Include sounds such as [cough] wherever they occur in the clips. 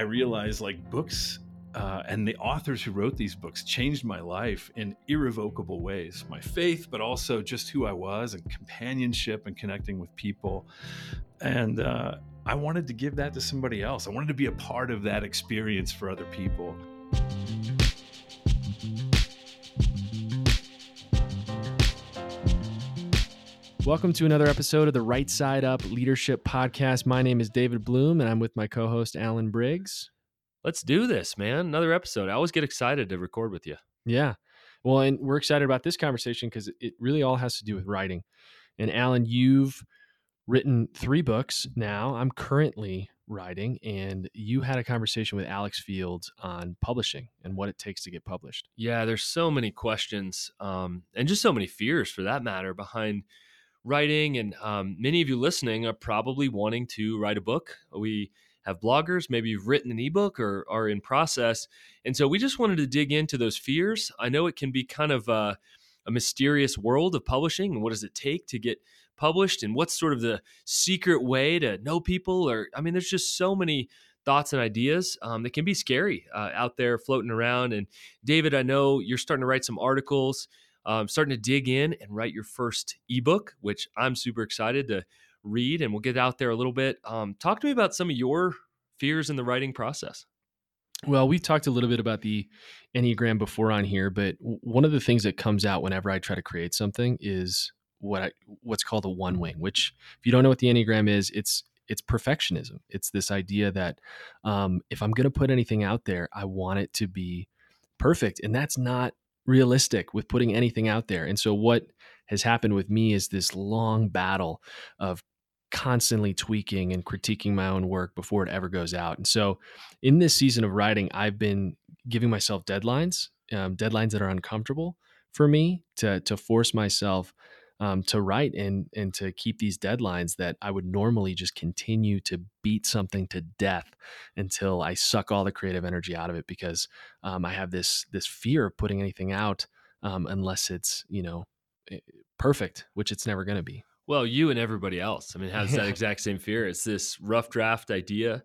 I realized like books uh, and the authors who wrote these books changed my life in irrevocable ways my faith, but also just who I was and companionship and connecting with people. And uh, I wanted to give that to somebody else. I wanted to be a part of that experience for other people. Welcome to another episode of the Right Side Up Leadership Podcast. My name is David Bloom, and I'm with my co host, Alan Briggs. Let's do this, man. Another episode. I always get excited to record with you. Yeah. Well, and we're excited about this conversation because it really all has to do with writing. And Alan, you've written three books now. I'm currently writing, and you had a conversation with Alex Fields on publishing and what it takes to get published. Yeah, there's so many questions um, and just so many fears for that matter behind writing. And um, many of you listening are probably wanting to write a book. We have bloggers, maybe you've written an ebook or are in process. And so we just wanted to dig into those fears. I know it can be kind of a, a mysterious world of publishing and what does it take to get published and what's sort of the secret way to know people or i mean there's just so many thoughts and ideas um, that can be scary uh, out there floating around and david i know you're starting to write some articles um, starting to dig in and write your first ebook which i'm super excited to read and we'll get out there a little bit. Um, talk to me about some of your fears in the writing process. Well, we've talked a little bit about the Enneagram before on here, but one of the things that comes out whenever I try to create something is what I, what's called a one wing. Which, if you don't know what the Enneagram is, it's it's perfectionism. It's this idea that um, if I'm going to put anything out there, I want it to be perfect, and that's not realistic with putting anything out there. And so, what has happened with me is this long battle of constantly tweaking and critiquing my own work before it ever goes out. And so, in this season of writing, I've been giving myself deadlines, um, deadlines that are uncomfortable for me to to force myself um, to write and and to keep these deadlines that I would normally just continue to beat something to death until I suck all the creative energy out of it because um, I have this this fear of putting anything out um, unless it's you know eh, perfect, which it's never going to be. Well, you and everybody else. I mean, has that exact same fear. It's this rough draft idea.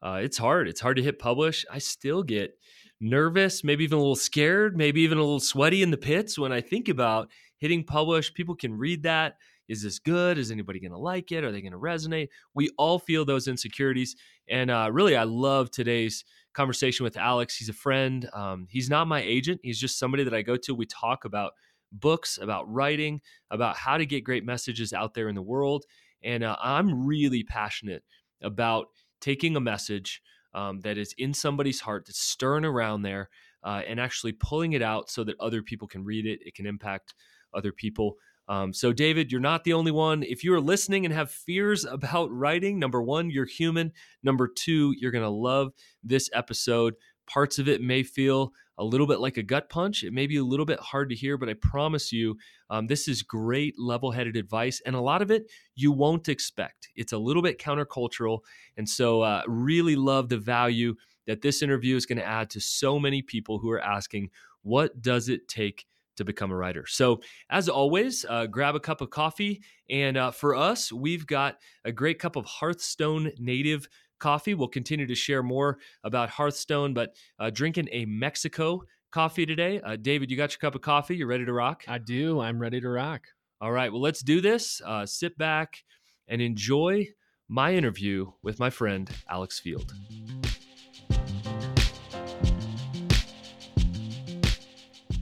Uh, it's hard. It's hard to hit publish. I still get nervous, maybe even a little scared, maybe even a little sweaty in the pits when I think about hitting publish. People can read that. Is this good? Is anybody going to like it? Are they going to resonate? We all feel those insecurities. And uh, really, I love today's conversation with Alex. He's a friend. Um, he's not my agent, he's just somebody that I go to. We talk about books, about writing, about how to get great messages out there in the world. And uh, I'm really passionate about taking a message um, that is in somebody's heart, that's stirring around there, uh, and actually pulling it out so that other people can read it. It can impact other people. Um, so, David, you're not the only one. If you are listening and have fears [laughs] about writing, number one, you're human. Number two, you're going to love this episode. Parts of it may feel a little bit like a gut punch. It may be a little bit hard to hear, but I promise you, um, this is great level headed advice. And a lot of it you won't expect. It's a little bit countercultural. And so, uh, really love the value that this interview is going to add to so many people who are asking, what does it take? To become a writer. So, as always, uh, grab a cup of coffee. And uh, for us, we've got a great cup of Hearthstone native coffee. We'll continue to share more about Hearthstone, but uh, drinking a Mexico coffee today. Uh, David, you got your cup of coffee? You're ready to rock? I do. I'm ready to rock. All right. Well, let's do this. Uh, sit back and enjoy my interview with my friend, Alex Field.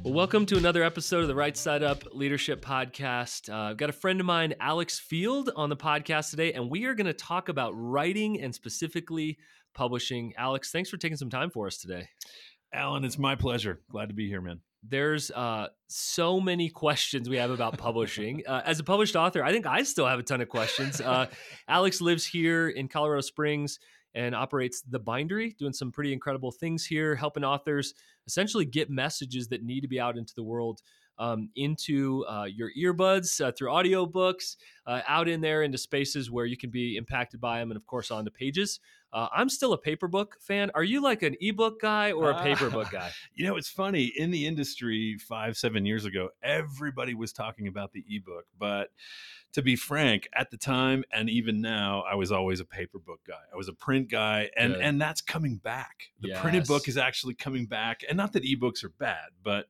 Well, welcome to another episode of the Right Side Up Leadership Podcast. Uh, I've got a friend of mine, Alex Field, on the podcast today, and we are going to talk about writing and specifically publishing. Alex, thanks for taking some time for us today. Alan, it's my pleasure. Glad to be here, man. There's uh, so many questions we have about publishing. Uh, as a published author, I think I still have a ton of questions. Uh, Alex lives here in Colorado Springs and operates the bindery doing some pretty incredible things here helping authors essentially get messages that need to be out into the world um, into uh, your earbuds uh, through audiobooks uh, out in there into spaces where you can be impacted by them and of course on the pages. Uh, i'm still a paper book fan. Are you like an ebook guy or a paper book [laughs] guy? you know it's funny. In the industry five seven years ago everybody was talking about the ebook but to be frank, at the time and even now, I was always a paper book guy. I was a print guy, and Good. and that's coming back. The printed book is actually coming back, and not that ebooks are bad, but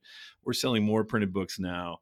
we're selling more printed books now.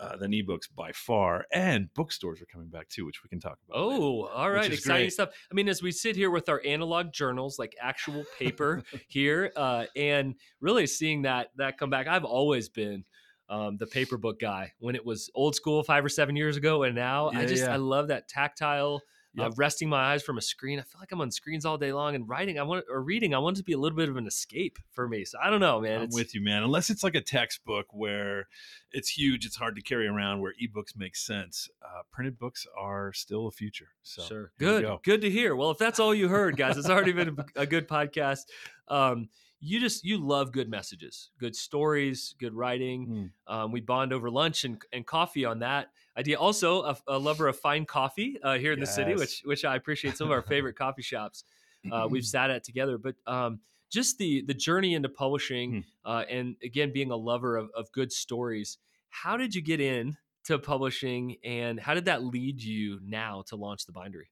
Uh, than ebooks by far, and bookstores are coming back too, which we can talk about. later. Oh, all right. Exciting great. stuff. I mean, as we sit here with our analog journals, like actual paper [laughs] here, uh, and really seeing that that come back, I've always been um, the paper book guy when it was old school five or seven years ago, and now I just yeah. I love that tactile. Uh, Yep. resting my eyes from a screen, I feel like I'm on screens all day long. And writing, I want or reading, I want it to be a little bit of an escape for me. So I don't know, man. I'm It's, with you, man. Unless it's like a textbook where it's huge, it's hard to carry around. Where ebooks make sense, uh, printed books are still a future. So sure. Good. go. Good to hear. Well, if that's all you heard, guys, it's already been a good podcast. Um, you just you love good messages, good stories, good writing. Mm. Um, we bond over lunch and, and coffee on that idea. Also, a, a lover of fine coffee uh, here in the city, which which I appreciate. Some of our favorite coffee shops uh, we've [clears throat] sat at together, but um, just the the journey into publishing, uh, and again being a lover of, of good stories. How did you get in to publishing, and how did that lead you now to launch the bindery?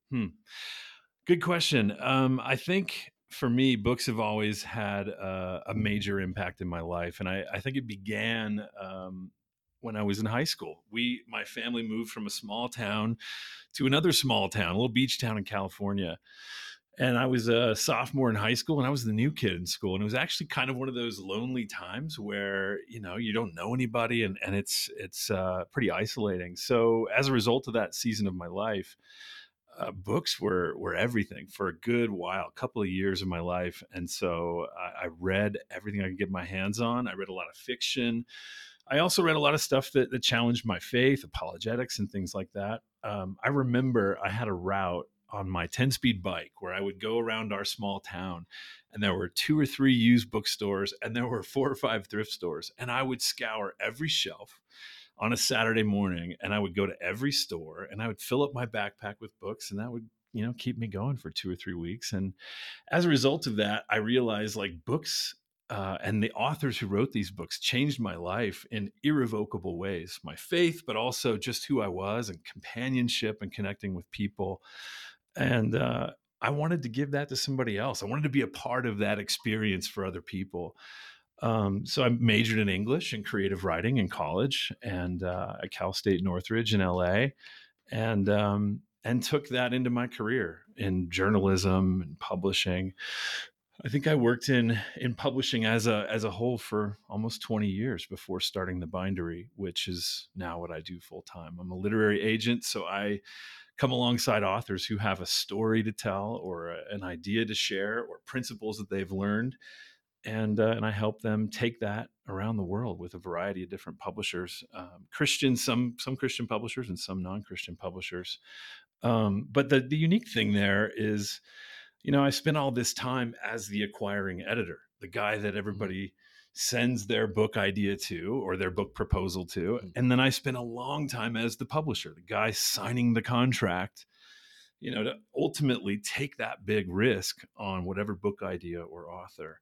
Good question. Um, I think for me, books have always had uh, a major impact in my life, and I, I think it began um, when I was in high school. We, my family, moved from a small town to another small town, a little beach town in California. And I was a sophomore in high school, and I was the new kid in school. And it was actually kind of one of those lonely times where you know you don't know anybody, and and it's it's uh, pretty isolating. So as a result of that season of my life, uh, books were were everything for a good while, a couple of years of my life, and so I, I read everything I could get my hands on. I read a lot of fiction. I also read a lot of stuff that, that challenged my faith, apologetics, and things like that. Um, I remember I had a route on my 10 speed bike where I would go around our small town and there were two or three used bookstores and there were four or five thrift stores. And I would scour every shelf on a Saturday morning and I would go to every store and I would fill up my backpack with books and that would you know keep me going for two or three weeks and as a result of that i realized like books uh, and the authors who wrote these books changed my life in irrevocable ways my faith but also just who i was and companionship and connecting with people. And uh, i wanted to give that to somebody else. I wanted to be a part of that experience for other people. Um, so I majored in English and creative writing in college and uh, at Cal State Northridge in LA, and um, and took that into my career in journalism and publishing. I think I worked in in publishing as a as a whole for almost 20 years before starting the bindery, which is now what I do full time. I'm a literary agent, so I come alongside authors who have a story to tell or a, an idea to share or principles that they've learned and uh, and I help them take that around the world with a variety of different publishers, um, Christian, some some Christian publishers and some non-Christian publishers. Um, but the the unique thing there is, you know, I spent all this time as the acquiring editor, the guy that everybody sends their book idea to or their book proposal to, Mhm. and then I spent a long time as the publisher, the guy signing the contract you know, to ultimately take that big risk on whatever book idea or author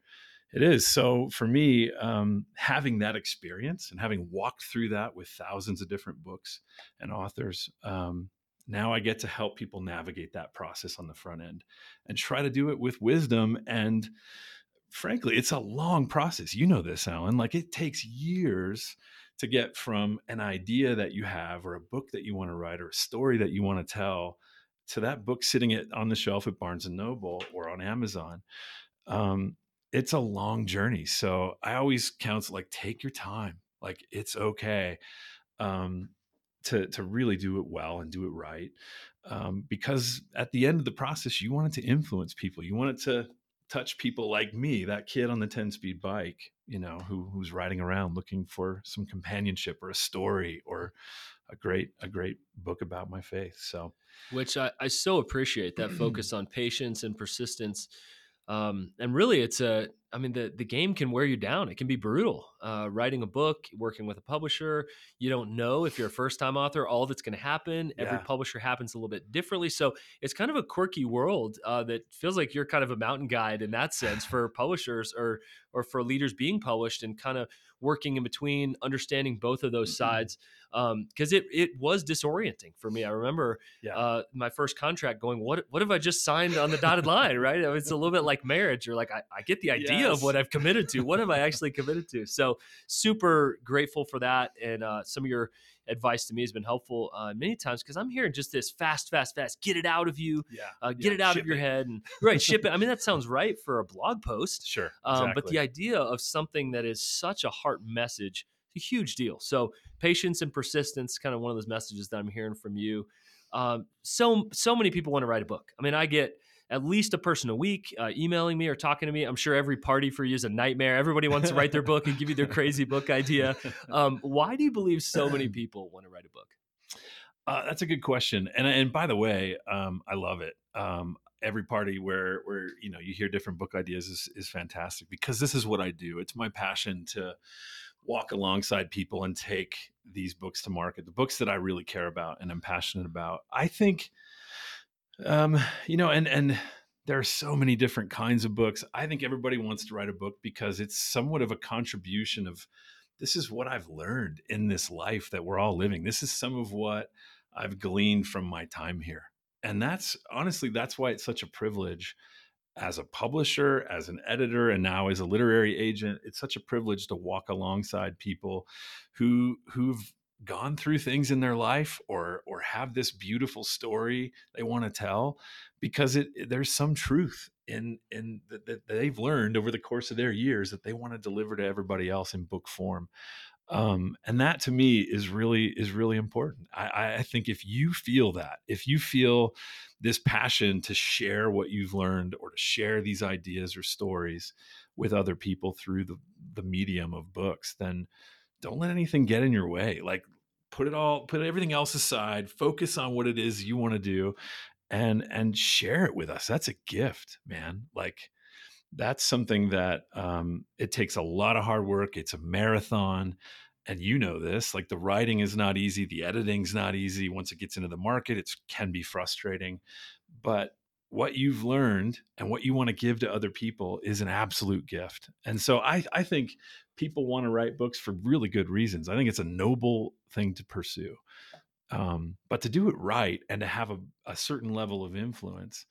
it is. So for me, um, having that experience and having walked through that with thousands of different books and authors, um, now I get to help people navigate that process on the front end and try to do it with wisdom. And frankly, it's a long process. You know this, Alan. Like it takes years to get from an idea that you have or a book that you want to write or a story that you want to tell to that book sitting it on the shelf at Barnes and Noble or on Amazon. Um, it's a long journey. So I always counsel like take your time. Like it's okay um, to to really do it well and do it right. Um, because at the end of the process, you want it to influence people. You want it to touch people like me, that kid on the 10 speed bike, you know, who who's riding around looking for some companionship or a story or a great a great book about my faith. So which I, I so appreciate that [clears throat] focus on patience and persistence. Um, and really, it's a I mean, the the game can wear you down. It can be brutal. Uh, writing a book, working with a publisher, you don't know if you're a first time author all that's going to happen. Yeah. Every publisher happens a little bit differently, so it's kind of a quirky world uh, that feels like you're kind of a mountain guide in that sense [laughs] for publishers or or for leaders being published and kind of working in between, understanding both of those mm-hmm. sides because um, it it was disorienting for me. I remember yeah. uh, my first contract going, what what have I just signed on the dotted line? Right? It's a little bit like marriage. You're like, I, I get the [laughs] idea yes. of what I've committed to. What have I actually committed to? So super grateful for that, and uh, some of your advice to me has been helpful uh, many times because I'm hearing just this fast, fast, fast. Get it out of you. Yeah. Uh, get yeah. it out of your it. head and right ship it. I mean, that sounds right for a blog post. Sure. Um, exactly. But the idea of something that is such a heart message a huge deal. So patience and persistence, kind of one of those messages that I'm hearing from you. Um, so so many people want to write a book. I mean, I get at least a person a week uh, emailing me or talking to me. I'm sure every party for you is a nightmare. Everybody wants to write their book and give you their crazy book idea. Um, why do you believe so many [laughs] people want to write a book? Uh, that's a good question. And and by the way, um, I love it. Um, every party where where you know you hear different book ideas is is fantastic because this is what I do. It's my passion to walk alongside people and take these books to market, the books that I really care about and I'm passionate about. I think, um, you know, and and there are so many different kinds of books. I think everybody wants to write a book because it's somewhat of a contribution of this is what I've learned in this life that we're all living. This is some of what I've gleaned from my time here. And that's honestly, that's why it's such a privilege as a publisher, as an editor, and now as a literary agent, it's such a privilege to walk alongside people who who've gone through things in their life or or have this beautiful story they want to tell because it there's some truth in in that, they've learned over the course of their years that they want to deliver to everybody else in book form um, and that to me is really is really important I, I think if you feel that if you feel this passion to share what you've learned or to share these ideas or stories with other people through the, the medium of books, then don't let anything get in your way. Like put it all, put everything else aside, focus on what it is you want to do and and share it with us. That's a gift, man. Like that's something that um, it takes a lot of hard work. It's a marathon and you know this like the writing is not easy the editing's not easy once it gets into the market it can be frustrating but what you've learned and what you want to give to other people is an absolute gift. And so i, I think people want to write books for really good reasons. I think it's a noble thing to pursue um, but to do it right and to have a, a certain level of influence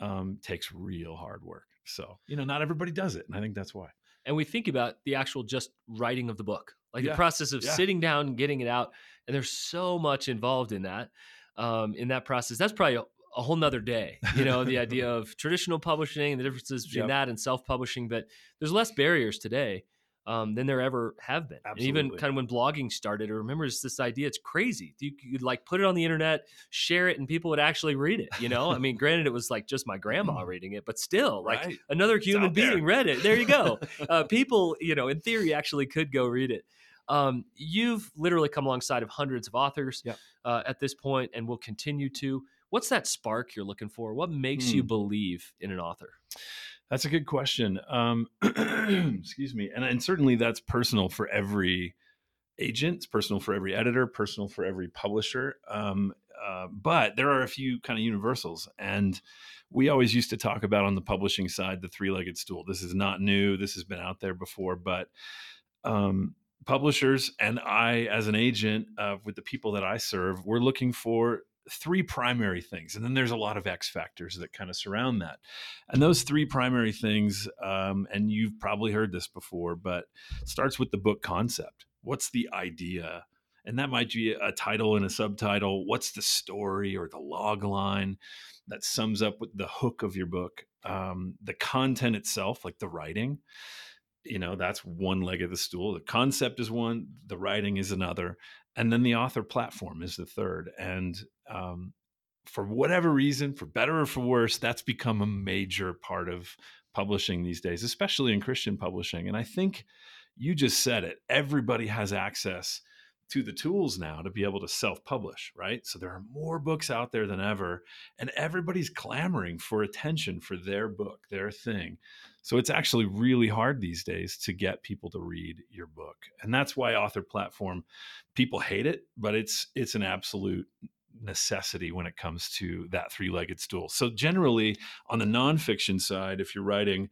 um, takes real hard work. So you know not everybody does it and i think that's why. And we think about the actual just writing of the book like yeah. the process of yeah. sitting down and getting it out and there's so much involved in that um, in that process. That's probably a, whole nother day you know the idea [laughs] of traditional publishing and the differences between yep. that and self-publishing but there's less barriers today um, than there ever have been. And even kind of when blogging started, I remember this idea. It's crazy. You could like put it on the internet, share it, and people would actually read it. You know, I mean, granted, it was like just my grandma [laughs] reading it, but still, like right. another human being read it. There you go. [laughs] uh, people, you know, in theory, actually could go read it. Um, you've literally come alongside of hundreds of authors yep. uh, at this point, and will continue to. What's that spark you're looking for? What makes you hmm. believe in an author? That's a good question. Um, [clears throat] excuse me, and and certainly that's personal for every agent. It's personal for every editor. Personal for every publisher. Um, uh, but there are a few kind of universals, and we always used to talk about on the publishing side the three-legged stool. This is not new. This has been out there before, but um, publishers and I, as an agent, uh, with the people that I serve, we're looking for three primary things and then there's a lot of x factors that kind of surround that. And those three primary things um, and you've probably heard this before but starts with the book concept. What's the idea? And that might be a title and a subtitle what's the story or the log line? That sums up with the hook of your book. Um, the content itself like the writing you know that's one leg of the stool. The concept is one the writing is another and then the author platform is the third. And um, for whatever reason for better or for worse that's become a major part of publishing these days especially in christian publishing and i think you just said it everybody has access to the tools now to be able to self-publish, right? So there are more books out there than ever, and everybody's clamoring for attention for their book, their thing. So it's actually really hard these days to get people to read your book. And that's why author platform people hate it, but it's it's an absolute necessity when it comes to that three-legged stool. So generally on the nonfiction side, if you're writing,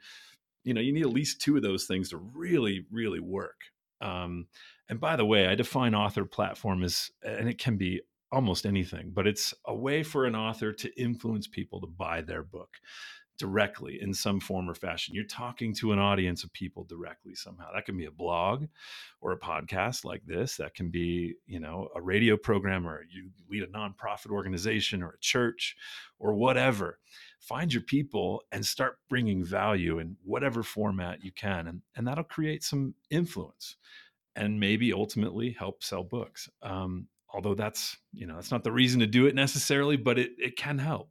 you know, you need at least two of those things to really, really work. Um, and by the way, I define author platform as, and it can be almost anything, but it's a way for an author to influence people to buy their book directly in some form or fashion. You're talking to an audience of people directly somehow. That can be a blog or a podcast like this. That can be, you know, a radio program or you lead a nonprofit organization or a church or whatever. Find your people and start bringing value in whatever format you can. And, and that'll create some influence and maybe ultimately help sell books. Um, although that's, you know, that's not the reason to do it necessarily, but it, it can help.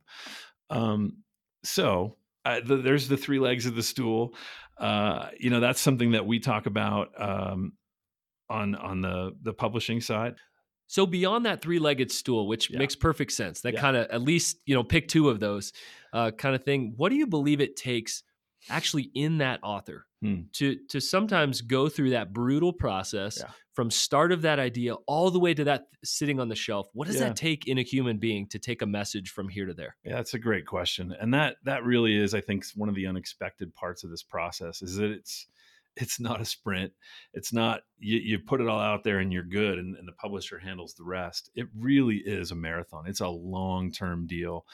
Um, so uh, the, there's the three legs of the stool. Uh, you know, that's something that we talk about um, on on the the publishing side. So beyond that three-legged stool, which yeah. makes perfect sense, that yeah. kind of at least you know pick two of those uh, kind of thing. What do you believe it takes actually in that author hmm. to to sometimes go through that brutal process yeah. From start of that idea all the way to that sitting on the shelf what does yeah. that take in a human being to take a message from here to there yeah that's a great question and that that really is i think one of the unexpected parts of this process is that it's it's not a sprint. It's not you, you put it all out there and you're good, and, and, the publisher handles the rest. It really is a marathon. It's a long term deal.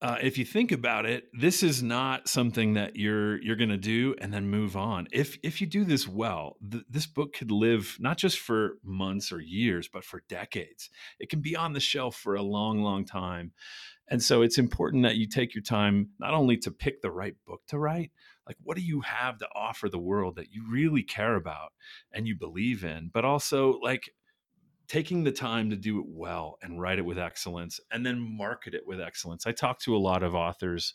Uh, if you think about it, this is not something that you're you're going to do and then move on. If if you do this well, th- this book could live not just for months or years, but for decades. It can be on the shelf for a long, long time. And so it's important that you take your time not only to pick the right book to write, like what do you have to offer the world that you really care about and you believe in? But also like taking the time to do it well and write it with excellence and then market it with excellence. I talk to a lot of authors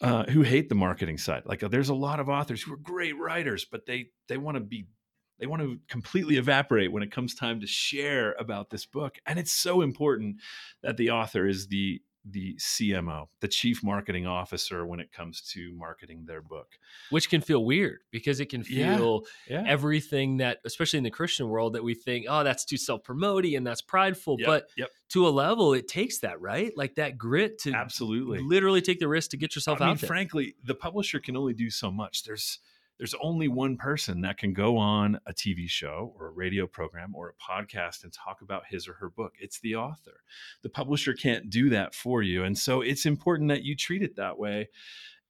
uh, who hate the marketing side. Like uh, there's a lot of authors who are great writers but they they want to be they want to completely evaporate when it comes time to share about this book. And it's so important that the author is the the CMO, the chief marketing officer, when it comes to marketing their book. Which can feel weird because it can feel yeah, yeah. everything that, especially in the Christian world, that we think, oh, that's too self promoting and that's prideful. Yep, but yep. to a level, it takes that, right? Like that grit to absolutely literally take the risk to get yourself I out mean, there. Frankly, the publisher can only do so much. There's there's only one person that can go on a TV show or a radio program or a podcast and talk about his or her book. It's the author. The publisher can't do that for you. And so it's important that you treat it that way.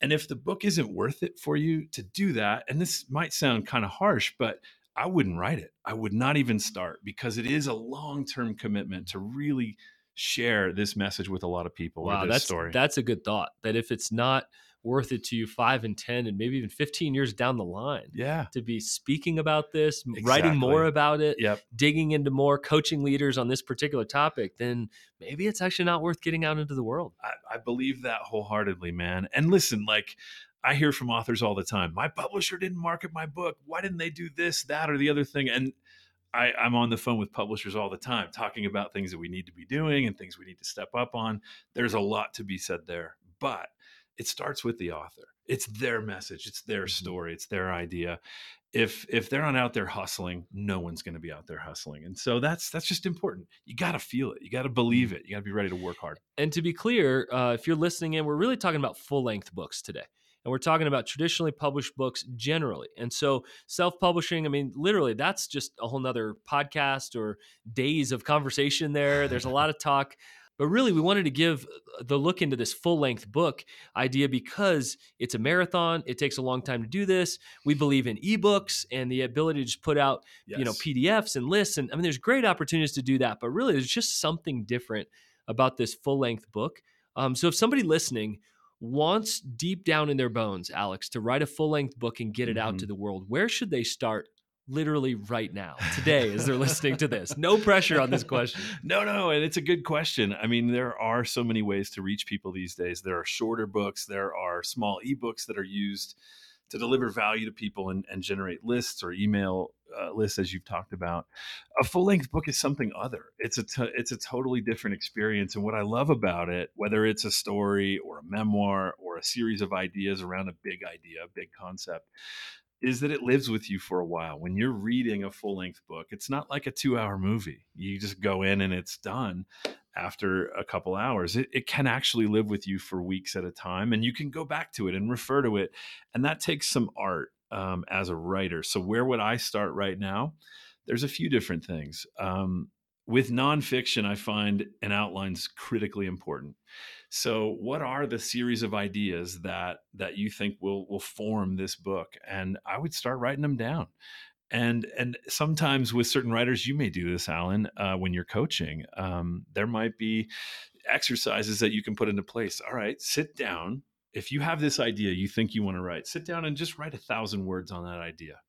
And if the book isn't worth it for you to do that, and this might sound kind of harsh, but I wouldn't write it. I would not even start because it is a long term commitment to really share this message with a lot of people. Wow, that's story. that's a good thought. That if it's not worth it to you five and 10 and maybe even 15 years down the line. Yeah. To be speaking about this, exactly. writing more about it, yep. digging into more, coaching leaders on this particular topic, then maybe it's actually not worth getting out into the world. I, I believe that wholeheartedly, man. And listen, like, I hear from authors all the time, my publisher didn't market my book. Why didn't they do this, that, or the other thing? And I, am on the phone with publishers all the time talking about things that we need to be doing and things we need to step up on. There's a lot to be said there. But it starts with the author. It's their message, it's their mm-hmm. story, it's their idea. If if they're not out there hustling, no one's going to be out there hustling. And so that's that's just important. You got to feel it. You got to believe mm-hmm. it. You got to be ready to work hard. And to be clear, uh, if you're listening in, we're really talking about full length books today. And we're talking about traditionally published books generally. And so self publishing, I mean, literally, that's just a whole nother podcast or days of conversation there. There's a lot of [laughs] talk. But really, we wanted to give uh, the look into this full length book idea because it's a marathon. It takes a long time to do this. We believe in ebooks and the ability to just put out, yes. you know, PDFs and lists. And I mean, there's great opportunities to do that. But really, there's just something different about this full length book. Um, so if somebody listening wants deep down in their bones, Alex, to write a full length book and get it mm-hmm. out to mm-hmm. the world, where should they start literally right now, today, as they're listening to this? No pressure on this question. [laughs] no, no, and it's a good question. I mean, there are so many ways to reach people these days. There are shorter books, there are small ebooks that are used to deliver value to people and, and generate lists or email uh, lists as you've talked about. A full length book is something other. It's a t- it's a totally different experience. And what I love about it, whether it's a story or a memoir or a series of ideas around a big idea, a big concept, is that it lives with you for a while. When you're reading a full length book, it's not like a two hour movie. You just go in and it's done after a couple hours. It, it, can actually live with you for weeks at a time, and you can go back to it and refer to it. And that takes some art um, as a writer. So, where would I start right now? There's a few different things. Um, with nonfiction, I find an outline's critically important. So, what are the series of ideas that that you think will will form this book? And I would start writing them down. And and sometimes with certain writers, you may do this, Alan, uh, when you're coaching. Um, there might be exercises that you can put into place. All right, sit down. If you have this idea you think you want to write, sit down and just write a thousand words on that idea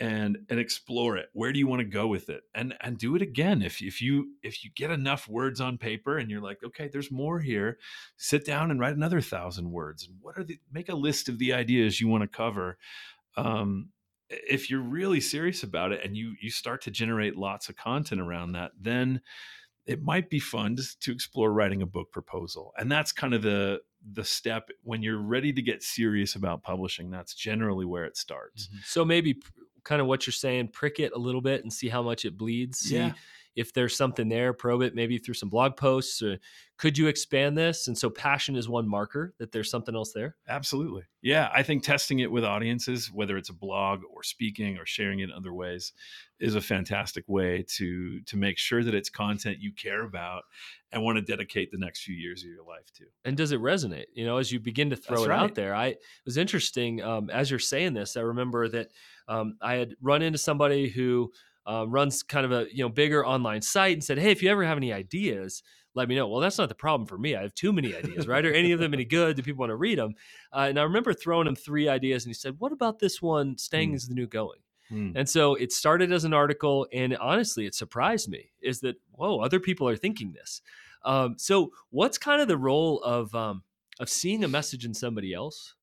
and and explore it. Where do you want to go with it? And and do it again. If if you if you get enough words on paper and you're like okay there's more here sit down and write another thousand words. And what are the make a list of the ideas you want to cover. Um, if you're really serious about it and you you start to generate lots of content around that then it might be fun to, explore writing a book proposal. And that's kind of the the step. When you're ready to get serious about publishing that's generally where it starts. Mm-hmm. so maybe kind of what you're saying, prick it a little bit and see how much it bleeds. See yeah. if there's something there, probe it maybe through some blog posts. Or could you expand this? And so passion is one marker that there's something else there. Absolutely. Yeah. I think testing it with audiences, whether it's a blog or speaking or sharing it in other ways, is a fantastic way to to make sure that it's content you care about and want to dedicate the next few years of your life to. And does it resonate? You know, as you begin to throw That's it right. out there, I it was interesting um, as you're saying this. I remember that um, I had run into somebody who uh, runs kind of a you know bigger online site and said, "Hey, if you ever have any ideas." Let me know. Well, that's not the problem for me. I have too many ideas, right? Are any of them any good? Do people want to read them? Uh, and I remember throwing him three ideas, and he said, "What about this one? Staying mm. is the new going." Mm. And so it started as an article, and honestly, it surprised me is that whoa, other people are thinking this. Um, so, what's kind of the role of um, of seeing a message in somebody else,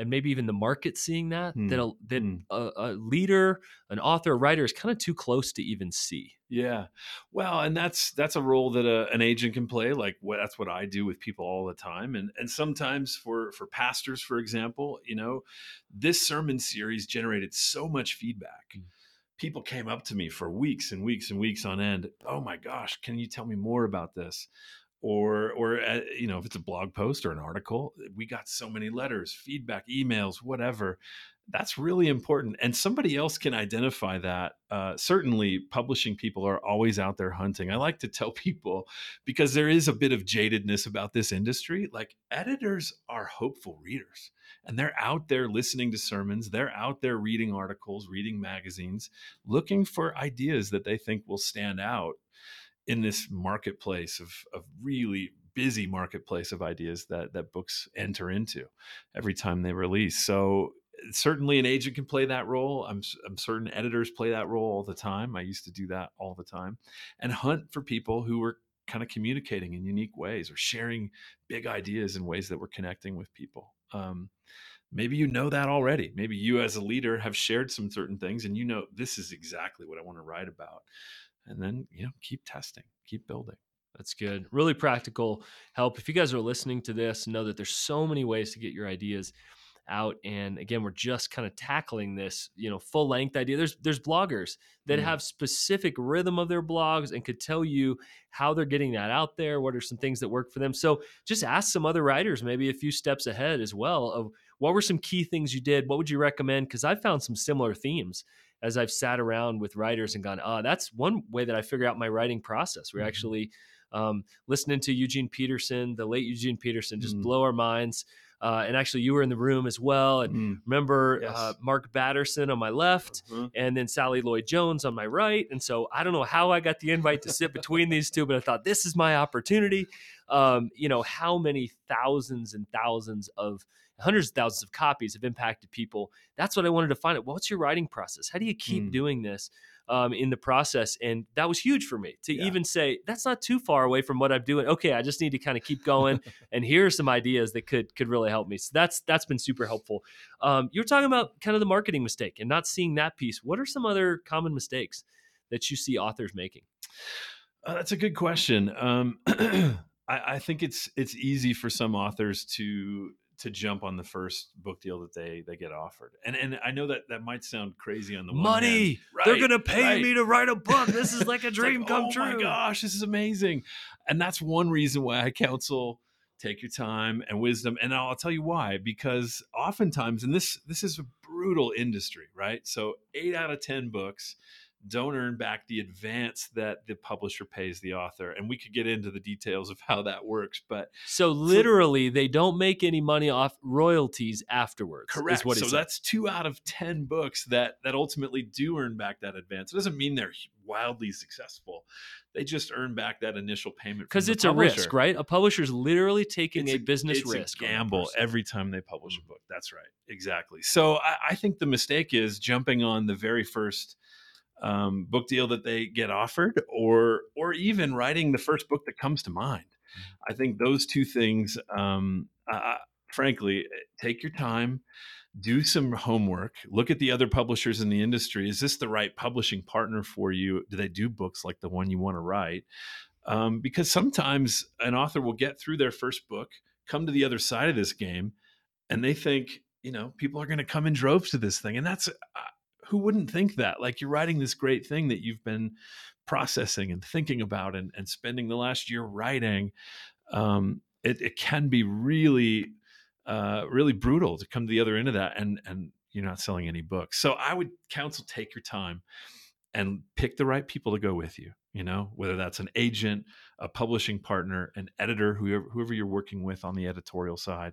and maybe even the market seeing that mm. that a, that mm. a, a, leader, an author, a writer is kind of too close to even see. Yeah, well, and that's that's a role that a, an agent can play. Like what that's what I do with people all the time, and and sometimes for for pastors, for example, you know, this sermon series generated so much feedback. Mm people came up to me for weeks and weeks and weeks on end. Oh my gosh, can you tell me more about this? Or, or uh, you know, if it's a blog post or an article, we got so many letters, feedback, emails, whatever. That's really important, and somebody else can identify that. Uh, certainly, publishing people are always out there hunting. I like to tell [laughs] people because there is a bit of jadedness about this industry. Like editors are hopeful readers and they're out there listening to sermons they're out there reading articles reading magazines looking for ideas that they think will stand out in this marketplace of, of really busy marketplace of ideas that that books enter into every time they release. So certainly an agent can play that role. I'm, I'm certain editors play that role all the time. I used to do that all the time. And hunt for people who were kind of communicating in unique ways or sharing big ideas in ways that were connecting with people. Um, maybe you know that already. Maybe you, as a leader, have shared some certain things and you know this is exactly what I want to write about. And then, you know, keep testing, keep building. That's good. Really practical help. If you guys are listening to this, know that there's so many ways to get your ideas out and again we're just kind of tackling this you know full length idea there's there's bloggers that mm. have specific rhythm of their blogs and could tell you how they're getting that out there what are some things that work for them so just ask some other writers maybe a few steps ahead as well of what were some key things you did what would you recommend because i found some similar themes as i've sat around with writers and gone oh that's one way that i figure out my writing process we're mm-hmm. actually um, listening to eugene peterson the late eugene peterson just mm. blow our minds uh, and actually, you were in the room as well. And mm. remember yes. uh, Mark Batterson on my left, mm-hmm. and then Sally Lloyd Jones on my right. And so I don't know how I got the invite to sit between these two, but I thought this is my opportunity. Um, you know, how many thousands and thousands of hundreds of thousands of copies have impacted people. That's what I wanted to find out. What's your writing process? How do you keep mm. doing this? um, in the process. And that was huge for me to Yeah. even say, that's not too far away from what I'm doing. Okay, I just need to kind of keep going. [laughs] and here are some ideas that could could really help me. So that's that's been super helpful. Um, you were talking about kind of the marketing mistake and not seeing that piece. What are some other common mistakes that you see authors making? Uh, that's a good question. Um, [clears throat] I, I think it's it's easy for some authors to to jump on the first book deal that they they get offered, and and I know that that might sound crazy on the. Money. They're gonna pay right. me to write a book. This is [laughs] like a dream come oh true. Oh my gosh, this is amazing. And that's one reason why I counsel take your time and wisdom. And I'll tell you why, because oftentimes, and this this is a brutal industry, right? So eight out of ten books don't earn back the advance that the publisher pays the author. And we could get into the details of how that works, but So literally, they don't make any money off royalties afterwards. correct. Is what so said. that's two out of ten books that that ultimately do earn back that advance. It doesn't mean they're wildly successful. They just earn back that initial payment because it's a risk, right? A publisher's literally taking It's a, business it's risk, a gamble every time they publish a mm. book. That's right, exactly. So I, I think the mistake is jumping on the very first um, book deal that they get offered, or or even writing the first book that comes to mind. I think those two things, um, uh, frankly, take your time. Do some homework. Look at the other publishers in the industry. Is this the right publishing partner for you? Do they do books like the one you want to write? um, because sometimes an author will get through their first book, come to the other side of this game, and they think, you know, people are going to come in droves to this thing, and that's who wouldn't think that? Like you're writing this great thing that you've been processing and thinking about and, and spending the last year writing. Um, it, it can be really, uh, really brutal to come to the other end of that, and and you're not selling any books. So I would counsel take your time and pick the right people to go with you you know whether that's an agent a publishing partner an editor whoever, whoever you're working with on the editorial side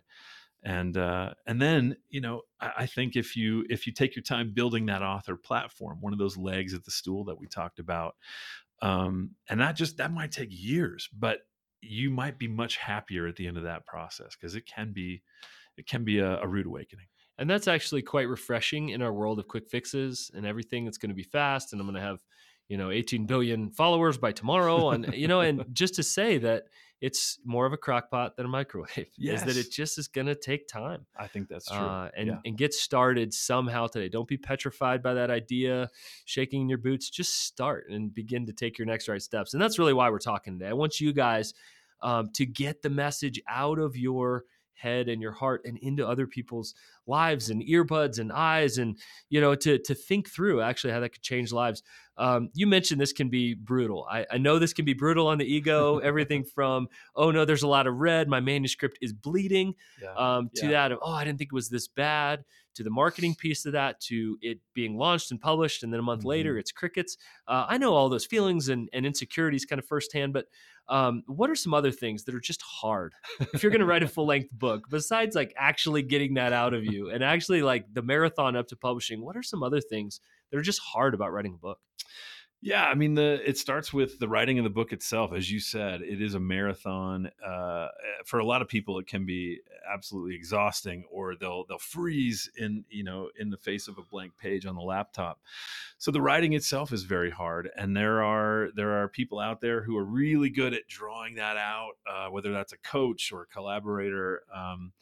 and uh, and then you know I, I think if you if you take your time building that author platform one of those legs of the stool that we talked about um, and that just that might take years but you might be much happier at the end of that process because it can be it can be a, a rude awakening And that's actually quite refreshing in our world of quick fixes and everything that's going to be fast. And I'm going to have, you know, 18 billion followers by tomorrow. And, you know, and just to say that it's more of a crock pot than a microwave [laughs] is that it just is going to take time. i think that's true Uh, and, Yeah. and get started somehow today. Don't be petrified by that idea, shaking in your boots. Just start and begin to take your next right steps. And that's really why we're talking today. I want you guys um, to get the message out of your head and your heart and into other people's lives and earbuds and eyes and you know to to think through actually how that could change lives um, you mentioned this can be brutal I, I know this can be brutal on the ego [laughs] everything from oh no there's a lot of red my manuscript is bleeding yeah. um, to Yeah. that of oh i didn't think it was this bad to the marketing piece of that to it being launched and published and then a month later Mhm. it's crickets uh, i know all those feelings and, and insecurities kind of firsthand but um, what are some other things that are just hard if you're going to write a [laughs] full length book besides like actually getting that out of you and actually like the marathon up to publishing what are some other things that are just hard about writing a book Yeah, I mean the it starts with the writing of the book itself. As you said, it is a marathon. Uh, for a lot of people, it can be absolutely exhausting, or they'll they'll freeze in you know in the face of a blank page on the laptop. So the writing itself is very hard, and there are there are people out there who are really good at drawing that out, uh, whether that's a coach or a collaborator. Um,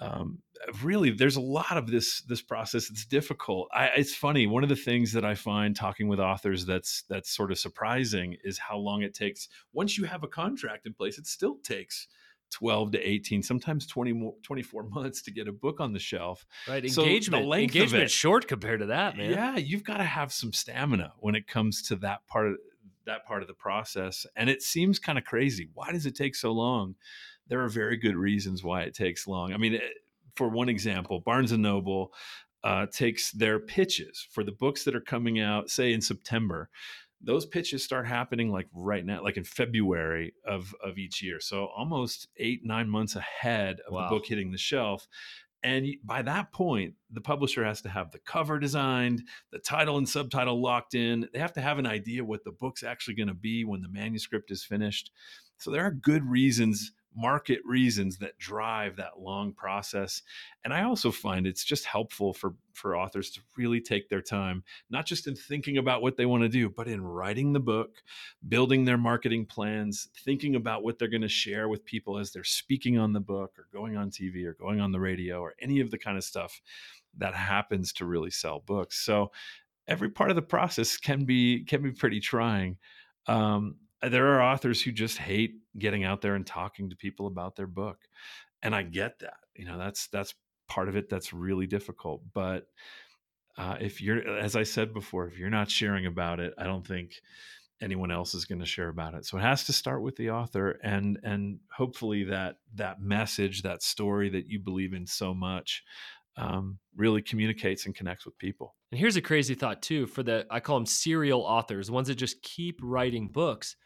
um, really there's a lot of this this process it's difficult. I, it's funny one of the things that i find talking with authors that's that's sort of surprising is how long it takes. Once you have a contract in place it still takes 12 to 18 sometimes 20 more, 24 [laughs] months to get a book on the shelf. Right engagement length of engagement it- short compared to that man. Yeah you've got to have some stamina when it comes to that part of that part of the process and it seems kind of crazy. Why does it take so long there are very good reasons why it takes long. I mean for one example barnes and noble uh, takes their pitches for the books that are coming out say in september those pitches start happening like right now like in february of of each year. So almost eight nine months ahead of Wow. the book hitting the shelf. And by that point the publisher has to have the cover designed the title and subtitle locked in. They have to have an idea what the book's actually going to be when the manuscript is finished. So there are good reasons market reasons that drive that long process. And i also find it's just helpful for for authors to really take their time not just in thinking about what they want to do but in writing the book building their marketing plans thinking about what they're going to share with people as they're speaking on the book or going on tv or going on the radio or any of the kind of stuff that happens to really sell books. So every part of the process can be can be pretty trying. Um, there are authors who just hate getting out there and talking to people about their book and i get that you know that's that's part of it that's really difficult but uh, if you're as i said before if you're not sharing about it i don't think anyone else is going to share about it so it has to start with the author and and hopefully that that message that story that you believe in so much um, really communicates and connects with people. And here's a crazy thought too for the i call them serial authors ones that just keep writing books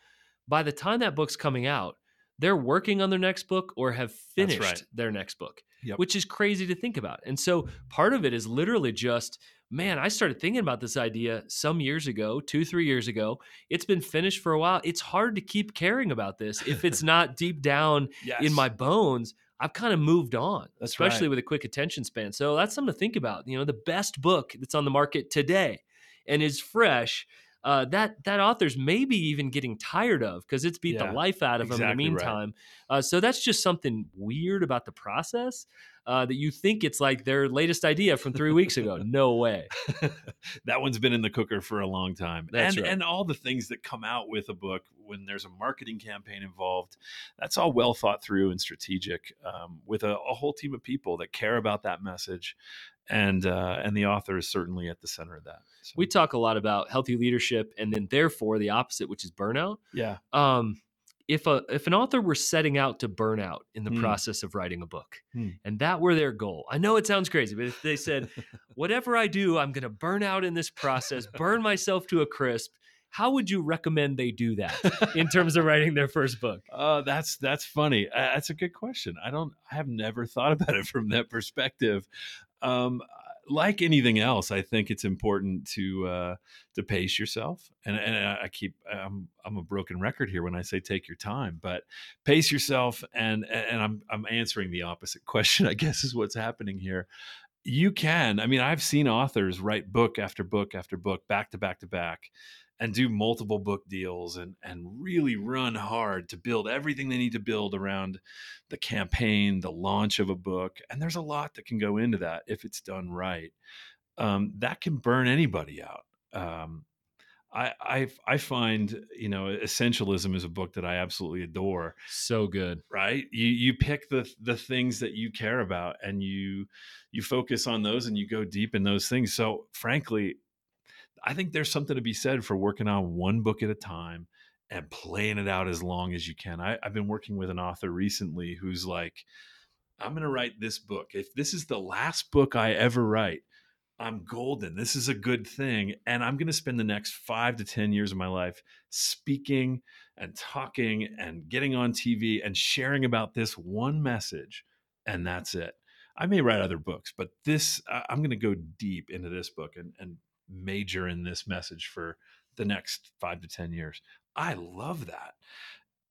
by the time that book's coming out, they're working on their next book or have finished right. their next book, yep. which is crazy to think about. And so part of it is literally just, man, I started thinking about this idea some years ago, two, three years ago. It's been finished for a while. It's hard to keep caring about this if it's [laughs] not deep down yes. in my bones. I've kind of moved on, that's especially right. with a quick attention span. So that's something to think about. You know, the best book that's on the market today and is fresh uh, that that author's maybe even getting tired of because it's beat yeah, the life out of exactly them in the meantime. Right. Uh, so that's just something weird about the process. Uh, that you think it's like their latest idea from three weeks ago. [laughs] No way. that one's been in the cooker for a long time. That's and, right. and all the things that come out with a book when there's a marketing campaign involved, that's all well thought through and strategic um, with a, a, whole team of people that care about that message and uh, and the author is certainly at the center of that. So. We talk a lot about healthy leadership, and then therefore the opposite, which is burnout. Yeah. Um, if a if an author were setting out to burn out in the mm. process of writing a book, mm. and that were their goal, I know it sounds crazy, but if they said, [laughs] "Whatever I do, I'm going to burn out in this process, burn myself to a crisp," how would you recommend they do that in [laughs] terms of writing their first book? Uh, that's that's funny. Uh, that's a good question. I don't. I have never thought about it from that perspective. Um, like anything else, I think it's important to uh, to pace yourself. And, and I keep I'm I'm a broken record here when I say take your time, but pace yourself. And and I'm I'm answering the opposite [laughs] question. I guess is what's happening here. You can. I mean, I've seen authors write book after book after book, back to back to back, and do multiple book deals and and really run hard to build everything they need to build around the campaign, the launch of a book. And there's a lot that can go into that if it's done right. Um, that can burn anybody out. Um, I, I I find you know essentialism is a book that I absolutely adore. So good, right? You you pick the the things that you care about and you you focus on those and you go deep in those things. So frankly, I think there's something to be said for working on one book at a time and playing it out as long as you can. I, have been working with an author recently who's like, I'm going to write this book. If this is the last book I ever write, I'm golden. This is a good thing. And I'm going to spend the next five to 10 years of my life speaking and talking and getting on TV and sharing about this one message. And that's it. I may write other books, but this, I'm going to go deep into this book and, and major in this message for the next five to 10 years. I love that.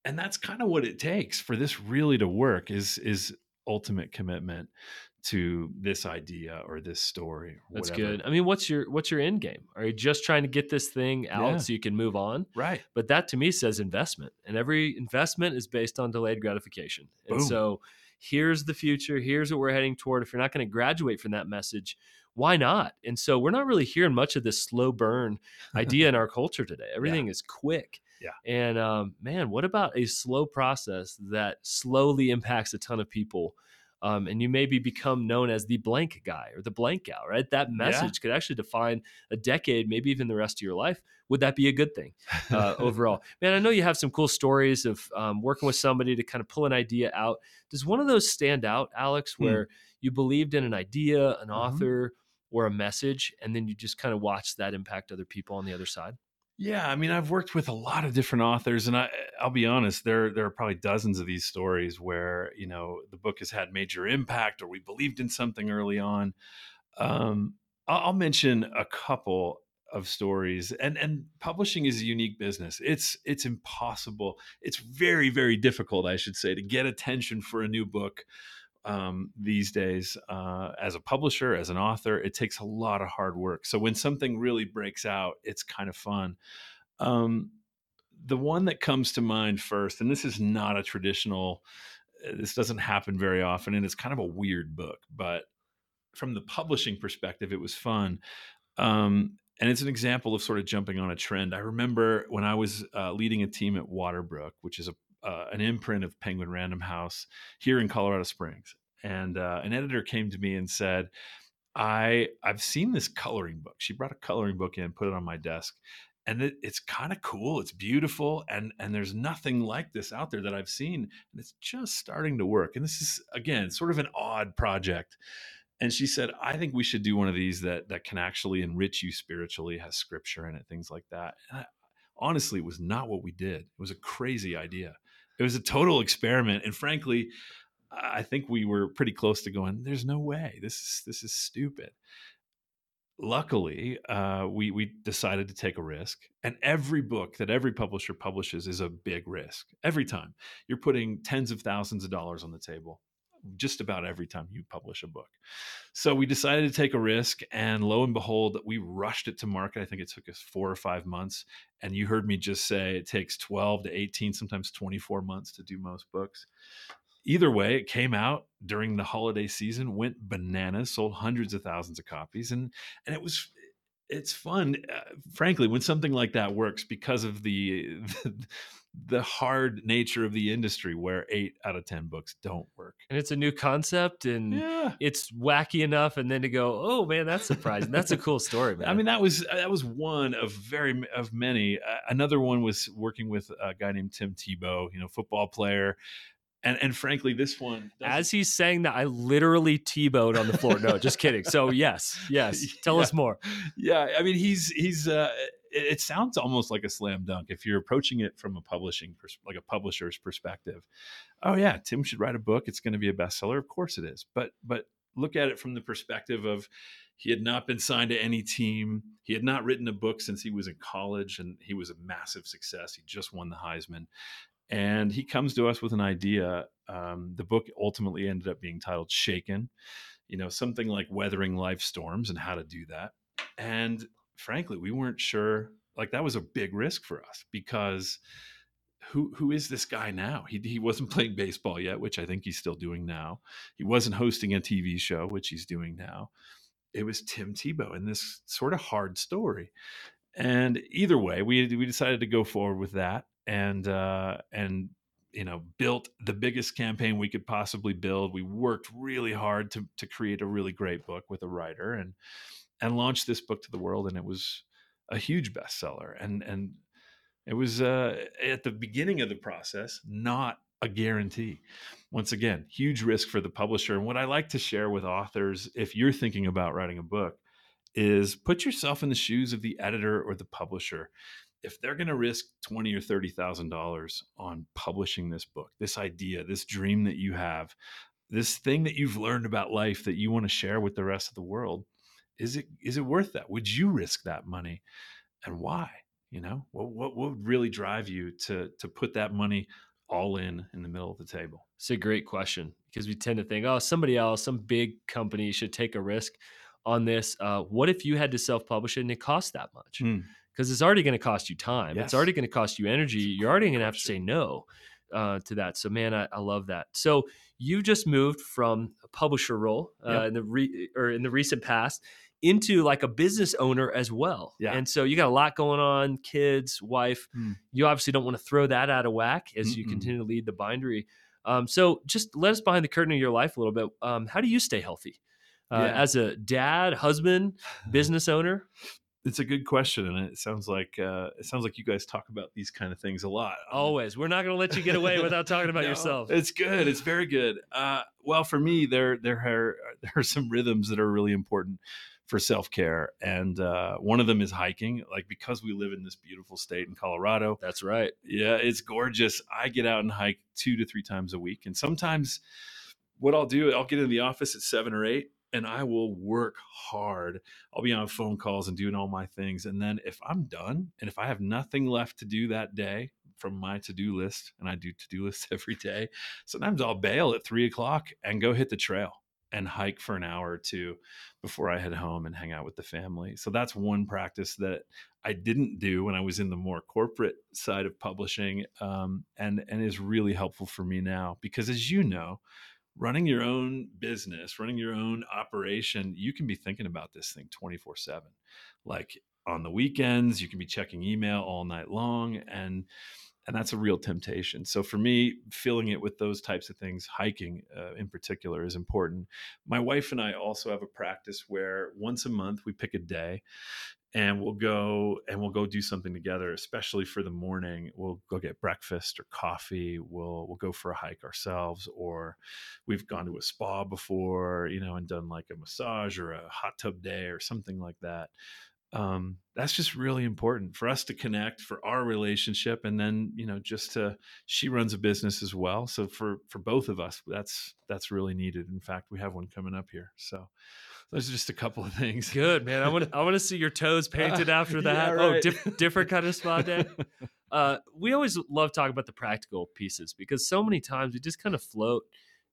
And that's kind of what it takes for this really to work is, is ultimate commitment to this idea or this story. Or That's good. I mean, what's your what's your end game? Are you just trying to get this thing out yeah. so you can move on? Right. But that to me says investment, and every investment is based on delayed gratification. Boom. And so here's the future. Here's what we're heading toward. If you're not going to graduate from that message, why not? And so we're not really hearing much of this slow burn [laughs] idea in our culture today. Everything yeah. is quick. Yeah. And um, man, what about a slow process that slowly impacts a ton of people? Um, and you maybe become known as the blank guy or the blank gal, right? That message yeah. could actually define a decade, maybe even the rest of your life. Would that be a good thing uh, [laughs] overall? Man, I know you have some cool stories of um, working with somebody to kind of pull an idea out. Does one of those stand out, Alex, hmm. where you believed in an idea, an mm-hmm. author, or a message and then you just kind of watch that impact other people on the other side? Yeah i mean i've worked with a lot of different authors and I, i'll be honest there there are probably dozens of these stories where you know the book has had major impact or we believed in something early on. Um, I'll mention a couple of stories and and publishing is a unique business. It's it's impossible it's very very difficult i should say to get attention for a new book um, these days uh, as a publisher as an author it takes a lot of hard work. So when something really breaks out it's kind of fun. Um, the one that comes to mind first and this is not a traditional uh, this doesn't happen very often and it's kind of a weird book but from the publishing perspective it was fun. Um, and it's an example of sort of jumping on a trend. I remember when I was uh, leading a team at Waterbrook, which is a uh, an imprint of Penguin Random House here in Colorado Springs, and uh, an editor came to me and said, "I I've seen this coloring book." She brought a coloring book in, put it on my desk, and it, it's kind of cool. It's beautiful, and and there's nothing like this out there that I've seen, and it's just starting to work. And this is again sort of an odd project and she said i think we should do one of these that that can actually enrich you spiritually has scripture in it things like that I, honestly it was not what we did it was a crazy idea it was a total experiment and frankly i think we were pretty close to going there's no way. This is this is stupid. Luckily uh, we we decided to take a risk and every book that every publisher publishes is a big risk. Every time. You're putting tens of thousands of dollars on the table just about every time you publish a book. So we decided to take a risk, and lo and behold, we rushed it to market. I think it took us four or five months. And you heard me just say it takes 12 to 18, sometimes 24 months to do most books. Either way, it came out during the holiday season, went bananas, sold hundreds of thousands of copies, and and it was it's fun, uh, frankly, when something like that works because of the, the [laughs] the hard nature of the industry where eight out of 10 books don't work. And it's a new concept and yeah. it's wacky enough. And then to go, oh man, that's surprising. that's a cool story, man. I mean, that was, that was one of very, of many. Uh, another one was working with a guy named Tim Tebow, you know, football player. And, and frankly, this one, as he's saying that, I literally Tebowed on the floor. No, just kidding. So [laughs] yes, yes. Tell yeah. us more. Yeah, I mean, he's he's uh, it, sounds almost like a slam dunk if you're approaching it from a publishing pers- like a publisher's perspective. Oh yeah, Tim should write a book. It's going to be a bestseller. Of course it is. But but look at it from the perspective of he had not been signed to any team. He had not written a book since he was in college, and he was a massive success. He just won the Heisman, and he comes to us with an idea. Um, the book ultimately ended up being titled "Shaken," you know, something like weathering life storms and how to do that. And frankly, we weren't sure. Like that was a big risk for us because who who is this guy now? He he wasn't [laughs] playing baseball yet, which I think he's still doing now. He wasn't hosting a TV show, which he's doing now. It was Tim Tebow in this sort of hard story. And either way, we we decided to go forward with that and uh, and you know built the biggest campaign we could possibly build. We worked really hard to to create a really great book with a writer and and launched this book to the world, and it was a huge bestseller. And and it was uh, at the beginning of the process not a guarantee. Once again, huge risk for the publisher. And what I like to share with authors, if you're thinking about writing a book, is put yourself in the shoes of the editor or the publisher. If they're going to risk twenty or thirty thousand dollars on publishing this book, this idea, this dream that you have, this thing that you've learned about life that you want to share with the rest of the world, is it is it worth that? Would you risk that money, and why? You know, what what, what would really drive you to to put that money all in in the middle of the table? It's a great question because we tend to think, oh, somebody else, some big company should take a risk on this. Uh, what if you had to self publish it and it cost that much? Because it's already going to cost you time. Yes. It's already going to cost you energy. You're already going to have to say no uh, to that. So, man, I, I, love that. So, you just moved from a publisher role uh, yep. in the re- or in the recent past into like a business owner as well. Yeah. And so you got a lot going on, kids, wife. Mm. You obviously don't want to throw that out of whack as Mm-mm. you continue to lead the bindery. Um, so just let us behind the curtain of your life a little bit. Um, how do you stay healthy uh, yeah. as a dad, husband, [sighs] business owner? It's a good question, and it sounds like uh, it sounds like you guys talk about these kind of things a lot. Always, we're not going to let you get away without talking about [laughs] no, yourself. It's good. It's very good. Uh, well, for me, there there are there are some rhythms that are really important for self care. And uh, one of them is hiking. Like because we live in this beautiful state in Colorado. That's right. Yeah, it's gorgeous. I get out and hike two to three times a week. And sometimes what I'll do, I'll get in the office at seven or eight. And I will work hard. I'll be on phone calls and doing all my things. And then if I'm done and if I have nothing left to do that day from my to do list, and I do to do [laughs] lists every day, sometimes I'll bail at three o'clock and go hit the trail and hike for an hour or two before I head home and hang out with the family. So that's one practice that I didn't do when I was in the more corporate side of publishing, um, and and is really helpful for me now because, as you know, running your own business, running your own operation, you can be thinking about this thing 24 7. Like on the weekends, you can be checking email all night long. And and that's a real temptation. So for me, filling it with those types of things, hiking uh, in particular, is important. My wife and I also have a practice where once a month we pick a day, and we'll go and we'll go do something together especially for the morning. We'll go get breakfast or coffee. We'll we'll go for a hike ourselves or we've gone to a spa before you know and done like a massage or a hot tub day or something like that. Um, that's just really important for us to connect for our relationship and then you know just to she runs a business as well so for for both of us that's that's really needed. In fact we have one coming up here so those are just a couple of things. Good man. I want to I want to see your toes painted [laughs] after that. Yeah, oh, right. Oh, diff- [laughs] different kind of spa day. Uh, we always love talking about the practical pieces because so many times we just kind of float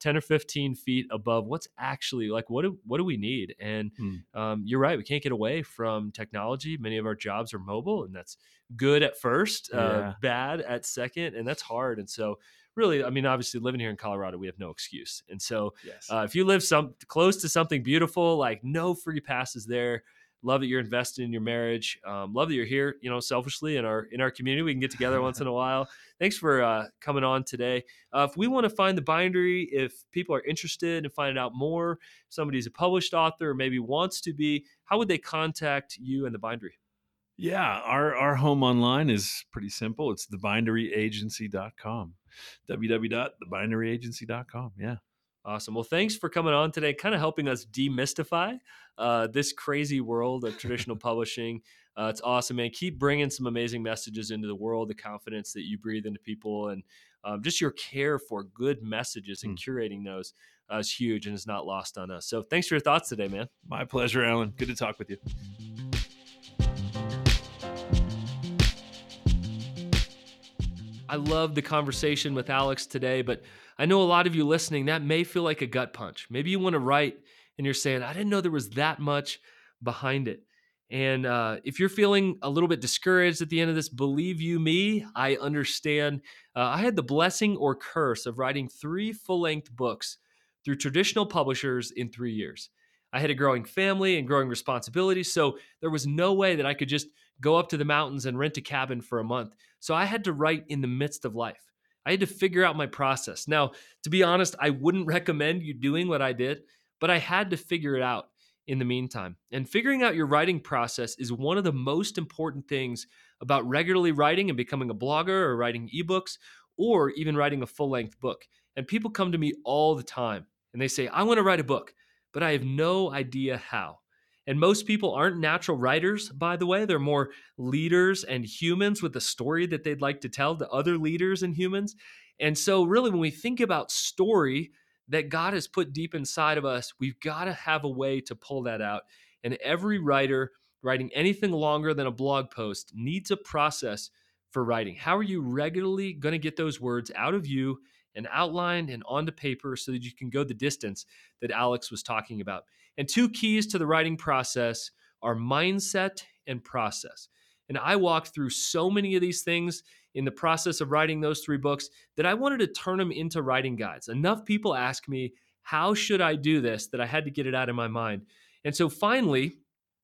10 or 15 feet above what's actually like what do what do we need and hmm. um, you're right we can't get away from technology many of our jobs are mobile and that's good at first uh, yeah. uh, bad at second and that's hard and so really, I mean, obviously living here in Colorado, we have no excuse. And so, yes. uh, if you live some close to something beautiful, like no free passes there. Love that you're invested in your marriage. Um, love that you're here. You know, selfishly in our in our community, we can get together once in a while. Thanks for uh, coming on today. Uh, if we want to find the bindery, if people are interested in finding out more, somebody's a published author or maybe wants to be, how would they contact you and the bindery? Yeah, our, our home online is pretty simple. It's thebinderyagency.com. www.thebinderyagency.com. Yeah. Awesome. Well, thanks for coming on today, kind of helping us demystify uh, this crazy world of traditional [laughs] publishing. Uh, it's awesome, man. Keep bringing some amazing messages into the world, the confidence that you breathe into people, and um, just your care for good messages and mm. curating those uh, is huge and is not lost on us. So, thanks for your thoughts today, man. My pleasure, Alan. Good to talk with you. I love the conversation with Alex today, but I know a lot of you listening, that may feel like a gut punch. Maybe you want to write and you're saying, I didn't know there was that much behind it. And uh, if you're feeling a little bit discouraged at the end of this, believe you me, I understand. Uh, I had the blessing or curse of writing three full length books through traditional publishers in three years. I had a growing family and growing responsibilities, so there was no way that I could just go up to the mountains and rent a cabin for a month. So I had to write in the midst of life. I had to figure out my process. Now, to be honest, I wouldn't [laughs] recommend you doing what I did, but I had to figure it out in the meantime. And figuring out your writing process is one of the most important things about regularly writing and becoming a blogger or writing ebooks or even writing a full length book. And people come to me all the time and they say, I want to write a book, but I have no idea how. And most people aren't natural writers, by the way. They're more leaders and humans with a story that they'd like to tell to other leaders and humans. And so, really, when we think about story that God has put deep inside of us, we've got to have a way to pull that out. And every writer writing anything longer than a blog post needs a process for writing. How are you regularly going to get those words out of you and outlined and onto paper so that you can go the distance that Alex was talking about? And two keys to the writing process are mindset and process. And I walked through so many of these things in the process of writing those three books that I wanted to turn them into writing guides. Enough people ask me, how should I do this? that I had to get it out of my mind. And so finally,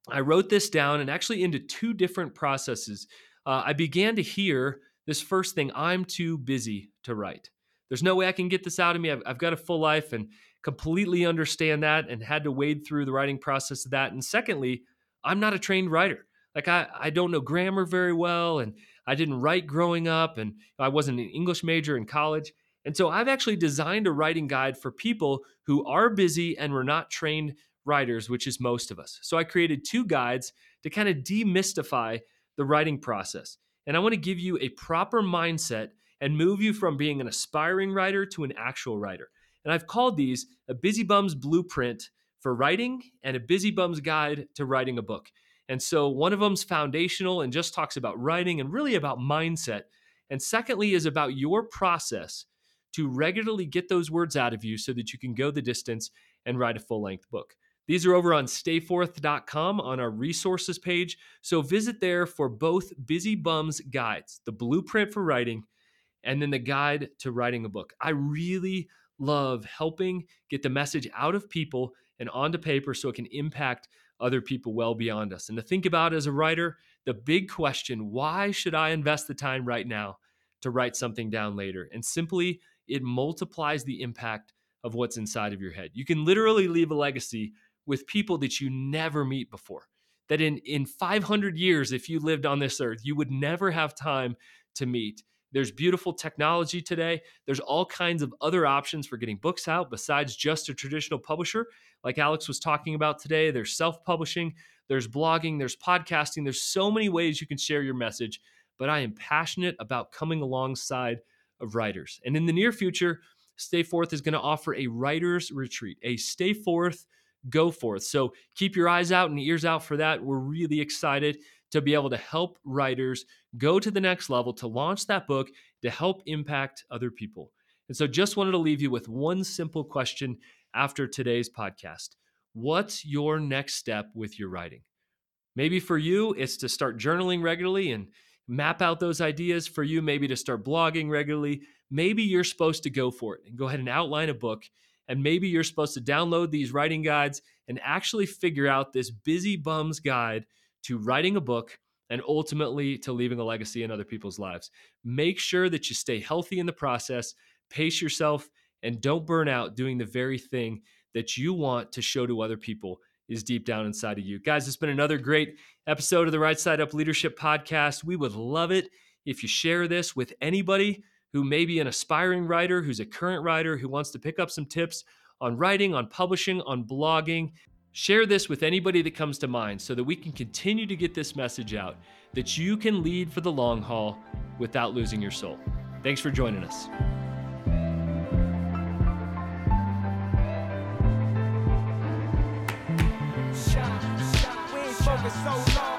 I wrote this down and actually into two different processes. Uh, I began to hear this first thing I'm too busy to write. There's no way I can get this out of me. I've, I've got a full life and completely understand that and had to wade through the writing process of that. And secondly, I'm not a trained writer. Like I, I don't know grammar very well and I didn't write growing up and I wasn't an English major in college. And so I've actually designed a writing guide for people who are busy and were not trained writers, which is most of us. So I created two guides to kind of demystify the writing process. And I want to give you a proper mindset and move you from being an aspiring writer to an actual writer. And I've called these a busy bum's blueprint for writing and a busy bum's guide to writing a book. And so one of them's foundational and just talks about writing and really about mindset. And secondly, is about your process to regularly get those words out of you so that you can go the distance and write a full length book. These are over on stayforth.com on our resources page. So visit there for both Busy Bums guides, the blueprint for writing, and then the guide to writing a book. I really love helping get the message out of people and onto paper so it can impact other people well beyond us. And to think about as a writer, the big question why should I invest the time right now to write something down later? And simply, it multiplies the impact of what's inside of your head. You can literally leave a legacy with people that you never meet before. That in, in 500 years, if you lived on this earth, you would never have time to meet. There's beautiful technology today. There's all kinds of other options for getting books out besides just a traditional publisher, like Alex was talking about today. There's self publishing, there's blogging, there's podcasting. There's so many ways you can share your message. But I am passionate about coming alongside of writers. And in the near future, Stay Forth is going to offer a writer's retreat, a Stay Forth go forth. So keep your eyes out and ears out for that. We're really excited to be able to help writers go to the next level, to launch that book, to help impact other people. And so just wanted to leave you with one simple question after today's podcast What's your next step with your writing? Maybe for you, it's to start journaling regularly and map out those ideas. For you, maybe to start blogging regularly. Maybe you're supposed to go for it and go ahead and outline a book and maybe you're supposed to download these writing guides and actually figure out this busy bum's guide to writing a book and ultimately to leaving a legacy in other people's lives. Make sure that you stay healthy in the process, pace yourself, and don't burn out doing the very thing that you want to show to other people is deep down inside of you. Guys, it's been another great episode of the Right Side Up Leadership Podcast. We would love it if you share this with anybody who may be an aspiring writer, who's a current writer, who wants to pick up some tips on writing, on publishing, on blogging. Share this with anybody that comes to mind so that we can continue to get this message out that you can lead for the long haul without losing your soul. Thanks for joining us. so long.